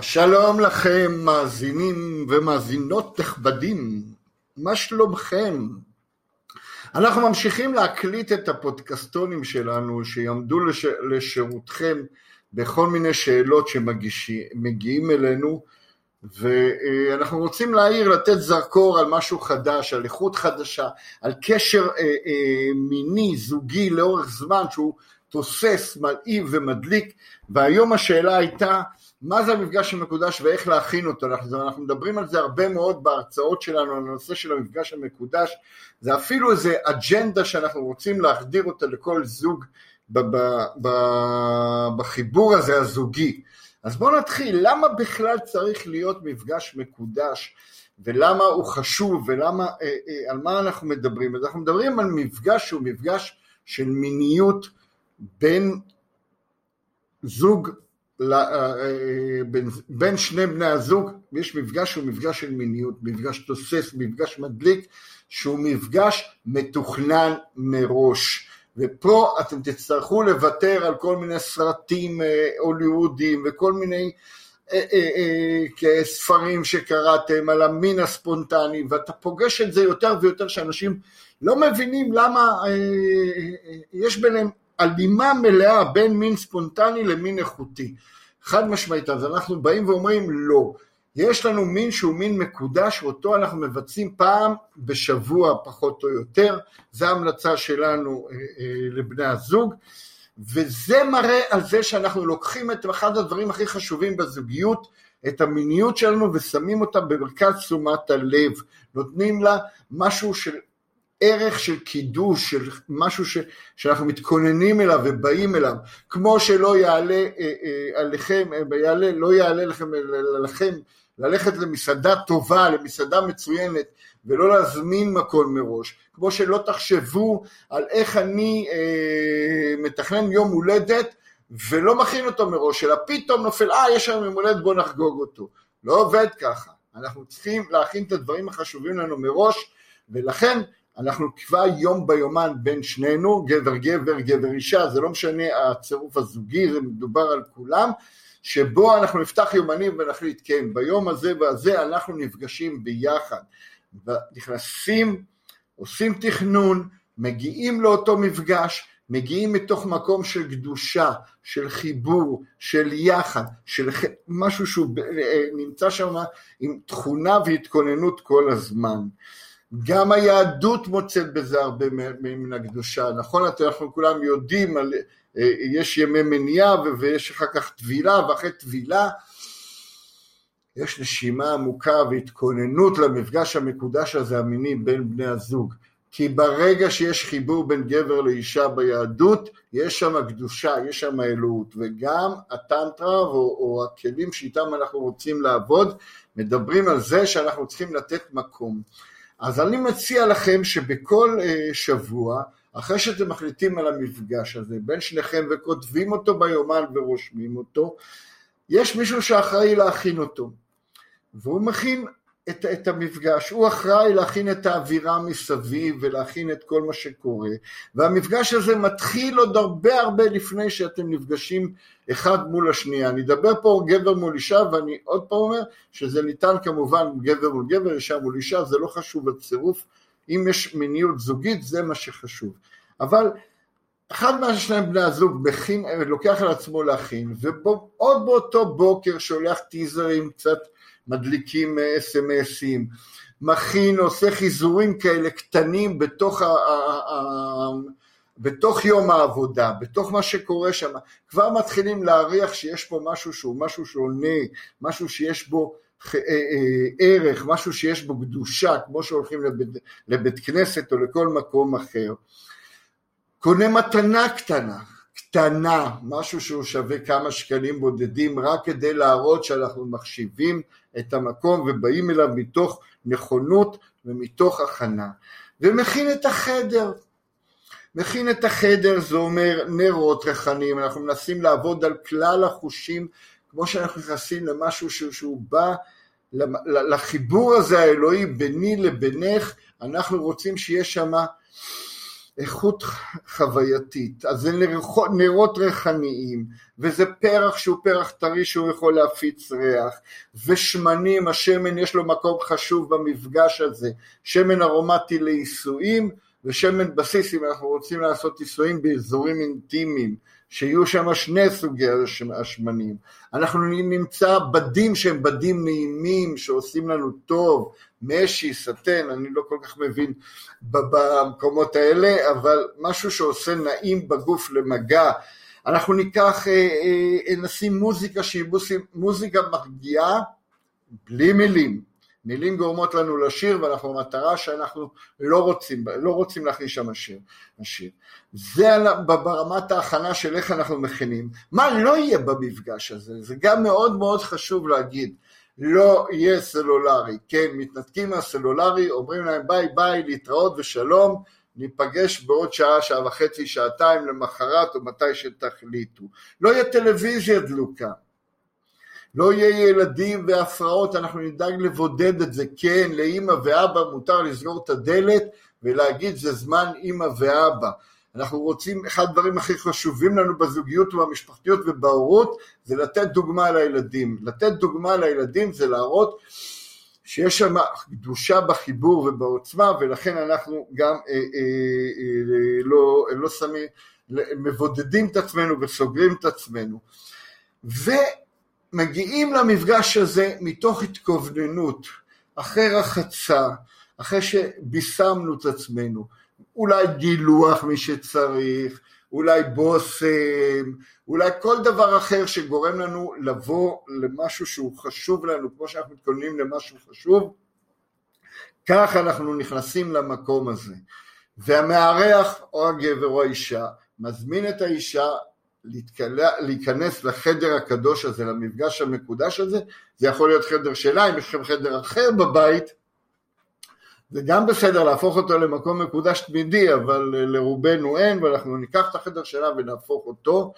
שלום לכם מאזינים ומאזינות נכבדים, מה שלומכם? אנחנו ממשיכים להקליט את הפודקסטונים שלנו שיעמדו לש... לשירותכם בכל מיני שאלות שמגיעים אלינו ואנחנו רוצים להעיר, לתת זרקור על משהו חדש, על איכות חדשה, על קשר אה, אה, מיני, זוגי לאורך זמן שהוא תוסס, מלהיב ומדליק והיום השאלה הייתה מה זה המפגש המקודש ואיך להכין אותו, אנחנו, אנחנו מדברים על זה הרבה מאוד בהרצאות שלנו, על הנושא של המפגש המקודש, זה אפילו איזה אג'נדה שאנחנו רוצים להחדיר אותה לכל זוג ב, ב, ב, בחיבור הזה הזוגי. אז בואו נתחיל, למה בכלל צריך להיות מפגש מקודש? ולמה הוא חשוב? ולמה, אה, אה, על מה אנחנו מדברים? אז אנחנו מדברים על מפגש שהוא מפגש של מיניות בין זוג אה, אה, בין, שני בני הזוג יש מפגש שהוא מפגש של מיניות, מפגש תוסס, מפגש מדליק, שהוא מפגש מתוכנן מראש. ופה אתם תצטרכו לוותר על כל מיני סרטים אה, הוליוודיים וכל מיני ספרים שקראתם על המין הספונטני, ואתה פוגש את זה יותר ויותר שאנשים לא מבינים למה יש ביניהם הלימה מלאה בין מין ספונטני למין איכותי. חד משמעית, אז אנחנו באים ואומרים לא. יש לנו מין שהוא מין מקודש, אותו אנחנו מבצעים פעם בשבוע פחות או יותר, זו ההמלצה שלנו אה, אה, לבני הזוג, וזה מראה על זה שאנחנו לוקחים את אחד הדברים הכי חשובים בזוגיות, את המיניות שלנו ושמים אותה במרכז תשומת הלב, נותנים לה משהו של ערך של קידוש, של משהו ש, שאנחנו מתכוננים אליו ובאים אליו, כמו שלא יעלה אה, אה, עליכם, אה, יעלה, לא יעלה לכם, לכם ללכת למסעדה טובה, למסעדה מצוינת, ולא להזמין מקום מראש, כמו שלא תחשבו על איך אני אה, מתכנן יום הולדת ולא מכין אותו מראש, אלא פתאום נופל, אה, יש לנו יום הולדת, בוא נחגוג אותו. לא עובד ככה. אנחנו צריכים להכין את הדברים החשובים לנו מראש, ולכן אנחנו נקבע יום ביומן בין שנינו, גבר גבר, גבר אישה, זה לא משנה הצירוף הזוגי, זה מדובר על כולם, שבו אנחנו נפתח יומנים ונחליט, כן, ביום הזה והזה אנחנו נפגשים ביחד, נכנסים, עושים תכנון, מגיעים לאותו מפגש, מגיעים מתוך מקום של קדושה, של חיבור, של יחד, של משהו שהוא אה, נמצא שם עם תכונה והתכוננות כל הזמן. גם היהדות מוצאת בזה הרבה מן הקדושה, נכון? אנחנו כולם יודעים, על, אה, יש ימי מניעה ויש אחר כך טבילה, ואחרי טבילה יש נשימה עמוקה והתכוננות למפגש המקודש הזה המיני בין בני הזוג. כי ברגע שיש חיבור בין גבר לאישה ביהדות, יש שם קדושה, יש שם אלוהות, וגם הטנטרה או, או הכלים שאיתם אנחנו רוצים לעבוד, מדברים על זה שאנחנו צריכים לתת מקום. אז אני מציע לכם שבכל אה, שבוע, אחרי שאתם מחליטים על המפגש הזה בין שניכם וכותבים אותו ביומן ורושמים אותו, יש מישהו שאחראי להכין אותו. והוא מכין את, את המפגש, הוא אחראי להכין את האווירה מסביב ולהכין את כל מה שקורה, והמפגש הזה מתחיל עוד הרבה הרבה לפני שאתם נפגשים אחד מול השנייה. אני אדבר פה גבר מול אישה ואני עוד פעם אומר שזה ניתן כמובן גבר מול גבר, אישה מול אישה, זה לא חשוב הצירוף, אם יש מיניות זוגית זה מה שחשוב. אבל אחד מהשניים בני הזוג מכין, לוקח על עצמו להכין, ועוד באותו בוקר שולח טיזרים קצת מדליקים אס.אם.אסים, מכין, עושה חיזורים כאלה קטנים בתוך, ה, ה, ה, בתוך יום העבודה, בתוך מה שקורה שם, כבר מתחילים להריח שיש פה משהו שהוא משהו שונה, משהו שיש בו אה, אה, ערך, משהו שיש בו קדושה, כמו שהולכים לבית, לבית כנסת או לכל מקום אחר. קונה מתנה קטנה, קטנה, משהו שהוא שווה כמה שקלים בודדים, רק כדי להראות שאנחנו מחשיבים את המקום ובאים אליו מתוך נכונות ומתוך הכנה. ומכין את החדר. מכין את החדר, זה אומר נרות ריחניים, אנחנו מנסים לעבוד על כלל החושים, כמו שאנחנו נכנסים למשהו שהוא, שהוא בא לחיבור הזה האלוהי ביני לבינך, אנחנו רוצים שיהיה שם איכות חווייתית, אז זה נרות ריחניים, וזה פרח שהוא פרח טרי שהוא יכול להפיץ ריח, ושמנים, השמן יש לו מקום חשוב במפגש הזה, שמן ארומטי לעיסויים, ושמן בסיס אם אנחנו רוצים לעשות ניסויים באזורים אינטימיים, שיהיו שם שני סוגי השמנים. אנחנו נמצא בדים שהם בדים נעימים, שעושים לנו טוב, משי, סטן, אני לא כל כך מבין במקומות האלה, אבל משהו שעושה נעים בגוף למגע. אנחנו ניקח, אה, אה, נשים מוזיקה שהיא מוזיקה מרגיעה, בלי מילים. מילים גורמות לנו לשיר ואנחנו במטרה שאנחנו לא רוצים, לא רוצים להכניס שם השיר. השיר. זה ברמת ההכנה של איך אנחנו מכינים. מה לא יהיה במפגש הזה? זה גם מאוד מאוד חשוב להגיד. לא יהיה סלולרי, כן, מתנתקים מהסלולרי, אומרים להם ביי ביי, להתראות ושלום, ניפגש בעוד שעה, שעה וחצי, שעתיים למחרת או מתי שתחליטו. לא יהיה טלוויזיה דלוקה. לא יהיה ילדים והפרעות, אנחנו נדאג לבודד את זה, כן, לאימא ואבא מותר לסגור את הדלת ולהגיד זה זמן אימא ואבא. אנחנו רוצים, אחד הדברים הכי חשובים לנו בזוגיות ובמשפחתיות ובהורות זה לתת דוגמה לילדים. לתת דוגמה לילדים זה להראות שיש שם קדושה בחיבור ובעוצמה ולכן אנחנו גם אה, אה, אה, לא, לא שמים, מבודדים את עצמנו וסוגרים את עצמנו. ו... מגיעים למפגש הזה מתוך התכווננות, אחרי רחצה, אחרי שבישמנו את עצמנו, אולי גילוח מי שצריך, אולי בושם, אולי כל דבר אחר שגורם לנו לבוא למשהו שהוא חשוב לנו, כמו שאנחנו מתכוננים למשהו חשוב, כך אנחנו נכנסים למקום הזה. והמארח או הגבר או האישה מזמין את האישה להתקלה, להיכנס לחדר הקדוש הזה, למפגש המקודש הזה, זה יכול להיות חדר שלה, אם יש לכם חדר אחר בבית, זה גם בסדר להפוך אותו למקום מקודש תמידי, אבל לרובנו אין, ואנחנו ניקח את החדר שלה ונהפוך אותו.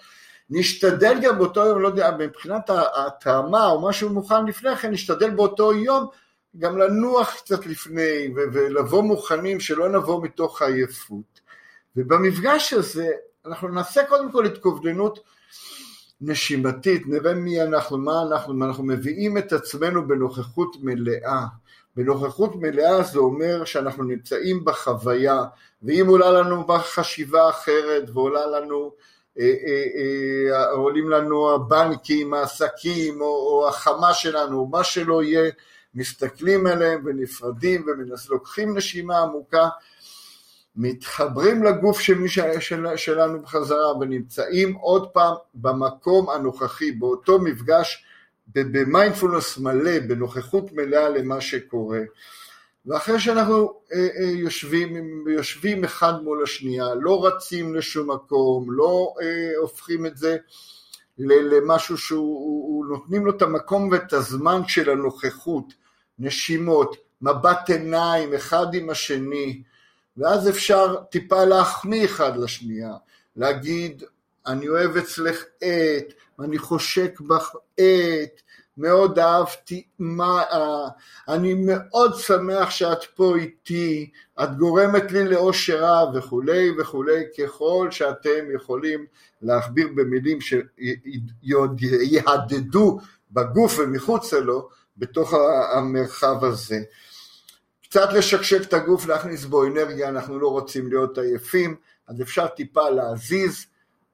נשתדל גם באותו יום, לא יודע, מבחינת הטעמה או משהו מוכן לפני כן, נשתדל באותו יום גם לנוח קצת לפני ולבוא מוכנים, שלא נבוא מתוך עייפות. ובמפגש הזה אנחנו נעשה קודם כל התכווננות נשימתית, נראה מי אנחנו, מה אנחנו, אנחנו מביאים את עצמנו בנוכחות מלאה. בנוכחות מלאה זה אומר שאנחנו נמצאים בחוויה, ואם עולה לנו חשיבה אחרת ועולה לנו, אה, אה, אה, עולים לנו הבנקים, העסקים, או, או החמה שלנו, מה שלא יהיה, מסתכלים עליהם ונפרדים ולוקחים נשימה עמוקה מתחברים לגוף של מי של, שלנו בחזרה ונמצאים עוד פעם במקום הנוכחי, באותו מפגש במיינדפולנס מלא, בנוכחות מלאה למה שקורה. ואחרי שאנחנו אה, אה, יושבים, יושבים אחד מול השנייה, לא רצים לשום מקום, לא אה, הופכים את זה למשהו שהוא, נותנים לו את המקום ואת הזמן של הנוכחות, נשימות, מבט עיניים אחד עם השני, ואז אפשר טיפה להחמיא אחד לשנייה, להגיד אני אוהב אצלך את, ואני חושק בך את, מאוד אהבתי מה, אני מאוד שמח שאת פה איתי, את גורמת לי לאושר רב וכולי וכולי, ככל שאתם יכולים להכביר במילים שיהדדו בגוף ומחוצה לו בתוך המרחב הזה. קצת לשקשק את הגוף, להכניס בו אנרגיה, אנחנו לא רוצים להיות עייפים, אז אפשר טיפה להזיז,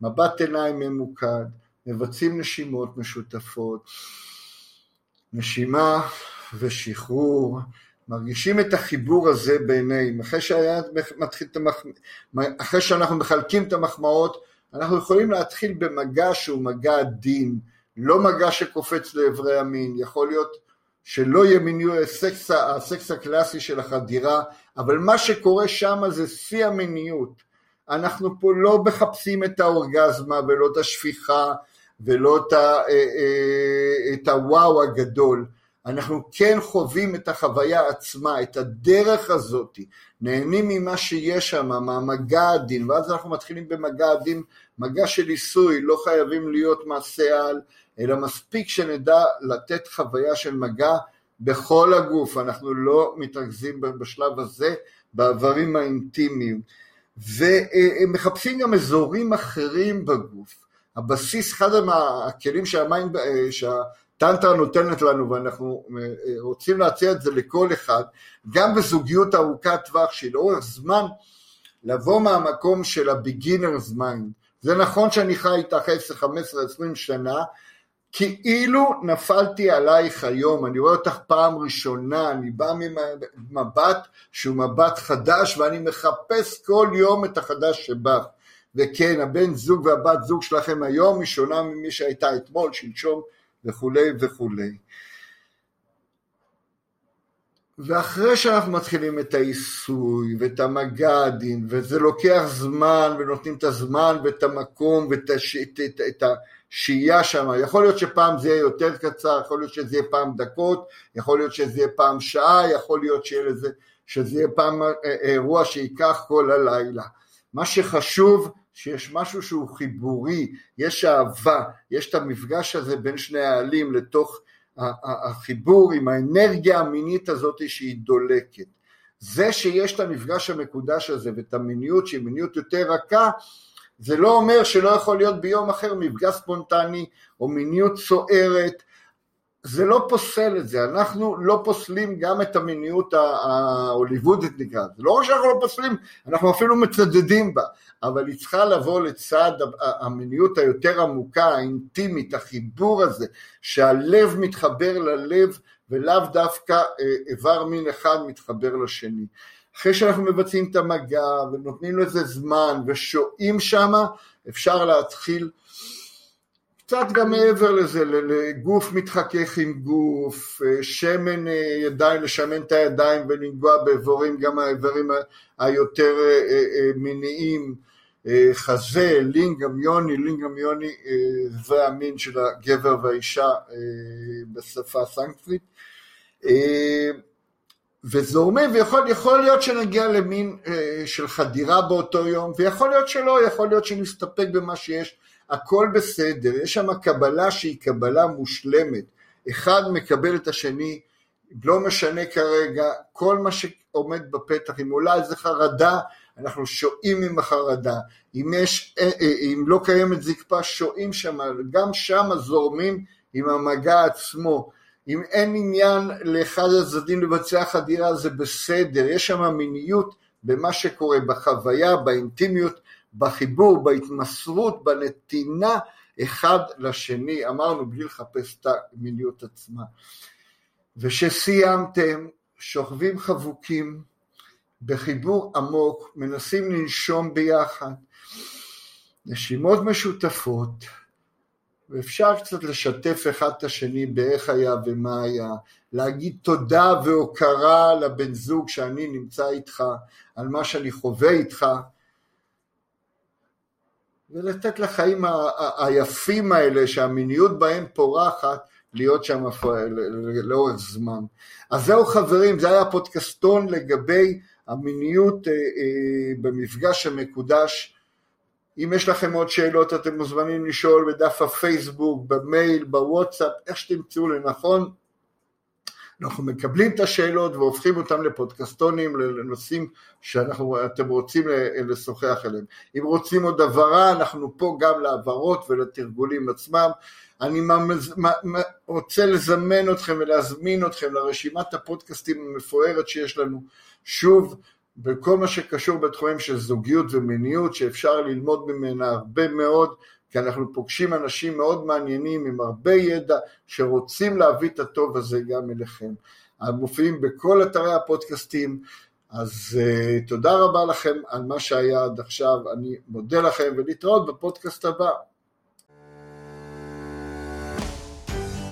מבט עיניים ממוקד, מבצעים נשימות משותפות, נשימה ושחרור, מרגישים את החיבור הזה בעיניהם, אחרי, שהיה. אחרי שאנחנו מחלקים את המחמאות, אנחנו יכולים להתחיל במגע שהוא מגע עדין, לא מגע שקופץ לעברי המין, יכול להיות שלא יהיה הסקס, הסקס הקלאסי של החדירה, אבל מה שקורה שם זה שיא המיניות. אנחנו פה לא מחפשים את האורגזמה ולא את השפיכה ולא את, ה, אה, אה, את הוואו הגדול, אנחנו כן חווים את החוויה עצמה, את הדרך הזאת, נהנים ממה שיש שם, מהמגע הדין, ואז אנחנו מתחילים במגע הדין, מגע של עיסוי, לא חייבים להיות מעשה על, אלא מספיק שנדע לתת חוויה של מגע בכל הגוף, אנחנו לא מתרכזים בשלב הזה באיברים האינטימיים, ומחפשים גם אזורים אחרים בגוף. הבסיס, אחד מהכלים שהמים, שהטנטרה נותנת לנו ואנחנו רוצים להציע את זה לכל אחד, גם בזוגיות ארוכת טווח שלאורך זמן לבוא מהמקום של ה-beginner's mind. זה נכון שאני חי איתך 10, 15, 20 שנה, כאילו נפלתי עלייך היום, אני רואה אותך פעם ראשונה, אני בא ממבט שהוא מבט חדש ואני מחפש כל יום את החדש שבך. וכן, הבן זוג והבת זוג שלכם היום היא שונה ממי שהייתה אתמול, שלשום וכולי וכולי. ואחרי שאנחנו מתחילים את העיסוי ואת המגע הדין, וזה לוקח זמן, ונותנים את הזמן ואת המקום ואת הש... את, את, את השהייה שם, יכול להיות שפעם זה יהיה יותר קצר, יכול להיות שזה יהיה פעם דקות, יכול להיות שזה יהיה פעם שעה, יכול להיות לזה, שזה יהיה פעם אה, אירוע שייקח כל הלילה. מה שחשוב שיש משהו שהוא חיבורי, יש אהבה, יש את המפגש הזה בין שני העלים לתוך החיבור עם האנרגיה המינית הזאת שהיא דולקת. זה שיש את המפגש המקודש הזה ואת המיניות שהיא מיניות יותר רכה, זה לא אומר שלא יכול להיות ביום אחר מפגש ספונטני או מיניות סוערת, זה לא פוסל את זה, אנחנו לא פוסלים גם את המיניות ההוליוודית נקרא, זה לא רק שאנחנו לא פוסלים, אנחנו אפילו מצדדים בה, אבל היא צריכה לבוא לצד המיניות היותר עמוקה, האינטימית, החיבור הזה, שהלב מתחבר ללב ולאו דווקא אה, איבר מין אחד מתחבר לשני. אחרי שאנחנו מבצעים את המגע ונותנים לזה זמן ושוהים שמה, אפשר להתחיל קצת גם מעבר לזה, לגוף מתחכך עם גוף, אה, שמן אה, ידיים, לשמן את הידיים ולנגוע באיבורים, גם האיברים היותר אה, מיניים, חזה, לינגם יוני, לינגם יוני זה המין של הגבר והאישה בשפה הסנקטרית. וזורמים, ויכול להיות שנגיע למין של חדירה באותו יום, ויכול להיות שלא, יכול להיות שנסתפק במה שיש. הכל בסדר, יש שם קבלה שהיא קבלה מושלמת, אחד מקבל את השני, לא משנה כרגע, כל מה שעומד בפתח, אם עולה איזה חרדה, אנחנו שועים עם החרדה, אם, יש, אה, אה, אם לא קיימת זקפה, שועים שם, גם שם זורמים עם המגע עצמו, אם אין עניין לאחד הצדדים לבצע חדירה זה בסדר, יש שם מיניות במה שקורה, בחוויה, באינטימיות, בחיבור, בהתמסרות, בנתינה אחד לשני, אמרנו בלי לחפש את המיניות עצמה. ושסיימתם, שוכבים חבוקים, בחיבור עמוק, מנסים לנשום ביחד, נשימות משותפות, ואפשר קצת לשתף אחד את השני באיך היה ומה היה, להגיד תודה והוקרה לבן זוג שאני נמצא איתך, על מה שאני חווה איתך, ולתת לחיים היפים האלה שהמיניות בהם פורחת להיות שם לאורך זמן. אז זהו חברים, זה היה פודקאסטון לגבי המיניות אה, אה, במפגש המקודש. אם יש לכם עוד שאלות אתם מוזמנים לשאול בדף הפייסבוק, במייל, בוואטסאפ, איך שתמצאו לנכון. אנחנו מקבלים את השאלות והופכים אותן לפודקסטונים, לנושאים שאתם רוצים לשוחח עליהם. אם רוצים עוד הבהרה, אנחנו פה גם להבהרות ולתרגולים עצמם. אני רוצה לזמן אתכם ולהזמין אתכם לרשימת הפודקאסטים המפוארת שיש לנו, שוב, בכל מה שקשור בתחומים של זוגיות ומיניות, שאפשר ללמוד ממנה הרבה מאוד. כי אנחנו פוגשים אנשים מאוד מעניינים עם הרבה ידע שרוצים להביא את הטוב הזה גם אליכם. הם מופיעים בכל אתרי הפודקאסטים, אז uh, תודה רבה לכם על מה שהיה עד עכשיו, אני מודה לכם ולהתראות בפודקאסט הבא.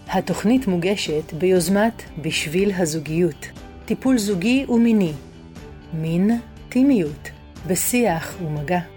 התוכנית מוגשת ביוזמת בשביל הזוגיות, טיפול זוגי ומיני, מין, טימיות, בשיח ומגע.